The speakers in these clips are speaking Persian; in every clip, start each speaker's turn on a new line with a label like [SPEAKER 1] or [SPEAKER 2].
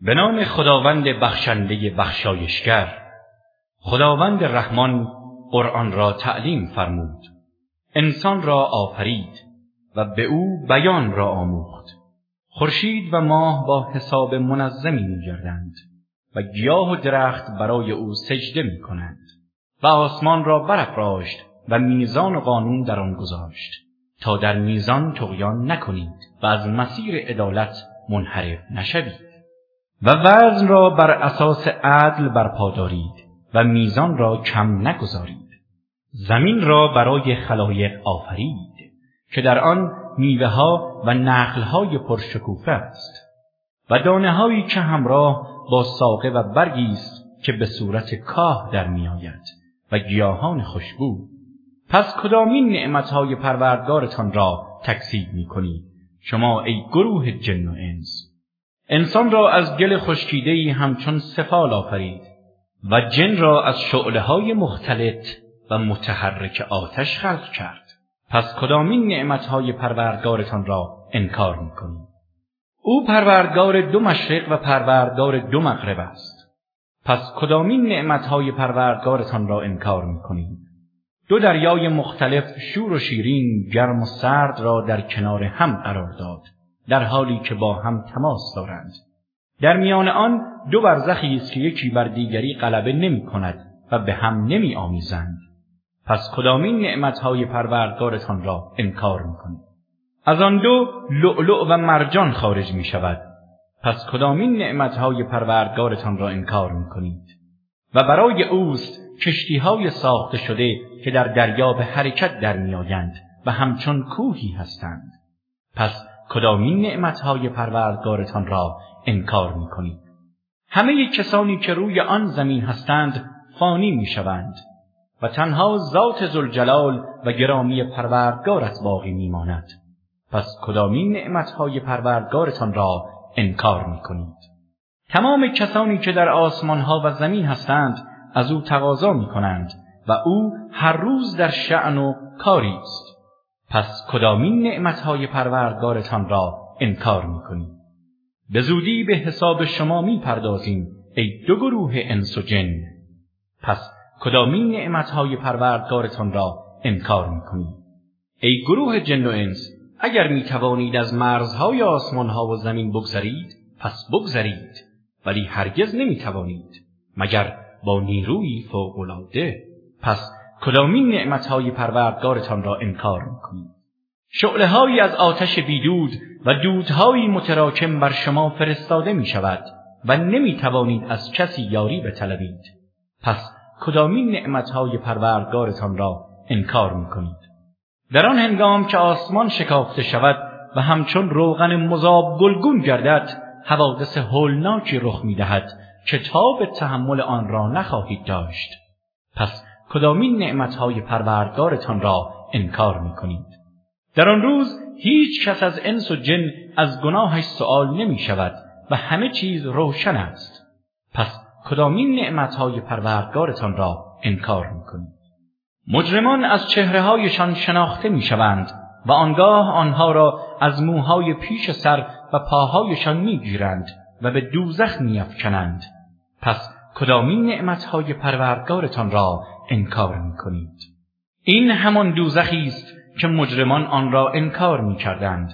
[SPEAKER 1] به نام خداوند بخشنده بخشایشگر خداوند رحمان قرآن را تعلیم فرمود انسان را آفرید و به او بیان را آموخت. خورشید و ماه با حساب منظمی میگردند و گیاه و درخت برای او سجده می کنند و آسمان را برافراشت و میزان و قانون در آن گذاشت. تا در میزان تقیان نکنید و از مسیر عدالت منحرف نشوید. و وزن را بر اساس عدل برپا دارید و میزان را کم نگذارید. زمین را برای خلایق آفرید که در آن میوه ها و نخل های پرشکوفه است و دانه هایی که همراه با ساقه و برگی است که به صورت کاه در میآید و گیاهان خوشبو. پس کدامین نعمتهای پروردگارتان را تکسیب می کنید شما ای گروه جن و انس انسان را از گل خشکیده همچون سفال آفرید و جن را از شعله های مختلط و متحرک آتش خلق کرد. پس کدامین نعمتهای پروردگارتان را انکار می کنید او پروردگار دو مشرق و پروردگار دو مغرب است. پس کدامین نعمتهای پروردگارتان را انکار می کنید دو دریای مختلف شور و شیرین گرم و سرد را در کنار هم قرار داد. در حالی که با هم تماس دارند. در میان آن دو برزخی است که یکی بر دیگری غلبه نمی کند و به هم نمی آمیزند پس کدامین نعمتهای پروردگارتان را انکار می کنید از آن دو لؤلؤ و مرجان خارج می شود پس کدامین نعمتهای پروردگارتان را انکار می کنید و برای اوست کشتی های ساخته شده که در دریا به حرکت در میآیند و همچون کوهی هستند. پس کدامین نعمتهای پروردگارتان را انکار می کنید همه کسانی که روی آن زمین هستند فانی می شوند و تنها ذات زلجلال و گرامی پروردگارت باقی می ماند. پس کدامین نعمتهای پروردگارتان را انکار می کنید. تمام کسانی که در آسمانها و زمین هستند از او تقاضا می کنند و او هر روز در شعن و کاری است. پس کدامین نعمتهای پروردگارتان را انکار می کنید. به زودی به حساب شما می پردازیم ای دو گروه انس و جن. پس کدامین نعمتهای پروردگارتان را انکار می کنید. ای گروه جن و انس اگر می توانید از مرزهای آسمانها و زمین بگذرید پس بگذرید ولی هرگز نمی توانید مگر با نیروی فوقالعاده پس کدامین نعمتهای پروردگارتان را انکار می کنید. شعله از آتش بیدود و دودهایی متراکم بر شما فرستاده می شود و نمی توانید از کسی یاری بطلبید. پس کدامین نعمتهای پروردگارتان را انکار می کنید. در آن هنگام که آسمان شکافته شود و همچون روغن مذاب گلگون گردد حوادث هولناکی رخ می دهد که تاب تحمل آن را نخواهید داشت. پس کدامین نعمتهای پروردگارتان را انکار می کنید. در آن روز هیچ کس از انس و جن از گناهش سؤال نمی شود و همه چیز روشن است. پس کدامین نعمتهای پروردگارتان را انکار می کنید. مجرمان از چهره هایشان شناخته می شوند و آنگاه آنها را از موهای پیش سر و پاهایشان می گیرند و به دوزخ می افکنند. پس کدامین نعمتهای پروردگارتان را انکار می کنید. این همان دوزخی است که مجرمان آن را انکار می کردند.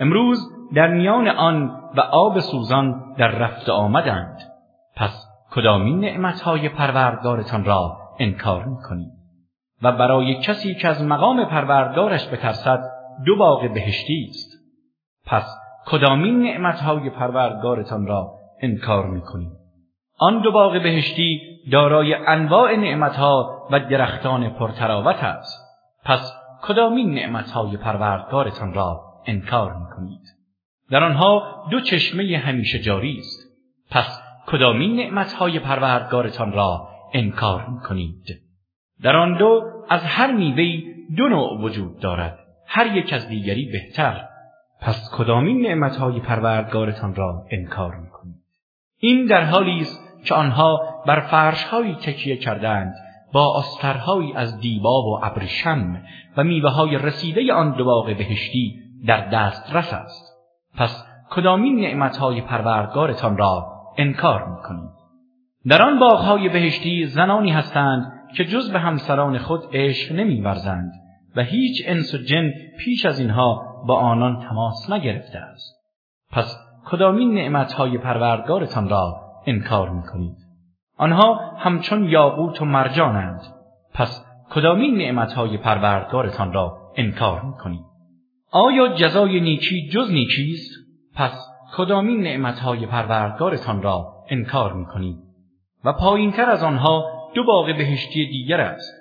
[SPEAKER 1] امروز در میان آن و آب سوزان در رفت آمدند. پس کدامین نعمتهای پروردگارتان را انکار می کنید. و برای کسی که از مقام پروردگارش بترسد دو باغ بهشتی است. پس کدامین نعمتهای پروردگارتان را انکار می کنید. آن دو باغ بهشتی دارای انواع نعمتها و درختان پرتراوت است. پس کدامین نعمتهای پروردگارتان را انکار می کنید. در آنها دو چشمه همیشه جاری است. پس کدامین نعمتهای پروردگارتان را انکار می کنید. در آن دو از هر میوهی دو نوع وجود دارد. هر یک از دیگری بهتر. پس کدامین نعمتهای پروردگارتان را انکار می کنید. این در حالی است که آنها بر فرشهایی تکیه کردند با آسترهایی از دیبا و ابریشم و میوه های رسیده آن دو باغ بهشتی در دسترس است. پس کدامین نعمتهای پروردگارتان را انکار می‌کنید؟ در آن باغهای بهشتی زنانی هستند که جز به همسران خود عشق نمیورزند و هیچ انس و جن پیش از اینها با آنان تماس نگرفته است. پس کدامین نعمتهای پروردگارتان را انکار می‌کنید. آنها همچون یاقوت و مرجانند. پس کدامین نعمتهای پروردگارتان را انکار می‌کنید؟ آیا جزای نیکی جز نیکیست پس کدامین نعمتهای پروردگارتان را انکار می‌کنید؟ و پایینتر از آنها دو باغ بهشتی دیگر است.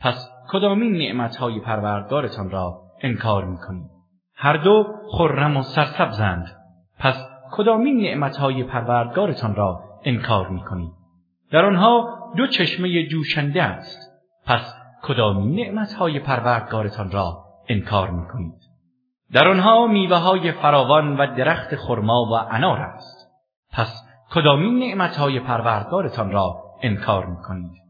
[SPEAKER 1] پس کدامین نعمتهای پروردگارتان را انکار می‌کنید؟ هر دو خرم و سرسبزند. پس کدامین نعمتهای پروردگارتان را انکار می‌کنید در آنها دو چشمه جوشنده است. پس کدامین نعمتهای پروردگارتان را انکار می‌کنید؟ در آنها میوه های فراوان و درخت خرما و انار است. پس کدامین نعمتهای پروردگارتان را انکار می‌کنید؟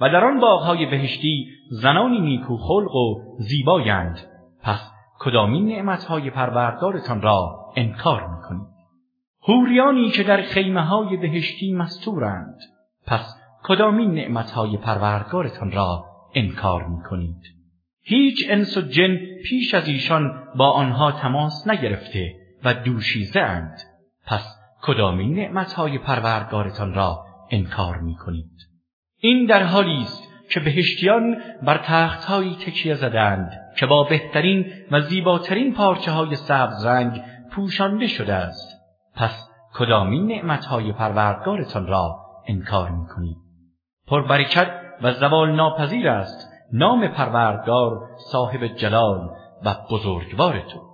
[SPEAKER 1] و در آن باغهای بهشتی زنانی نیکو خلق و زیبایند. پس کدامین نعمتهای پروردگارتان را انکار هوریانی که در خیمه های بهشتی مستورند. پس کدامین نعمتهای پروردگارتان را انکار می‌کنید؟ هیچ انس و جن پیش از ایشان با آنها تماس نگرفته و دوشیزه اند پس کدامین نعمتهای پروردگارتان را انکار می‌کنید؟ این در حالی است که بهشتیان بر تختهایی تکیه زدند که با بهترین و زیباترین پارچه های سبز رنگ پوشانده شده است. پس کدامین نعمتهای پروردگارتان را انکار می‌کنید؟ پربرکت و زوال ناپذیر است. نام پروردگار صاحب جلال و بزرگوار تو.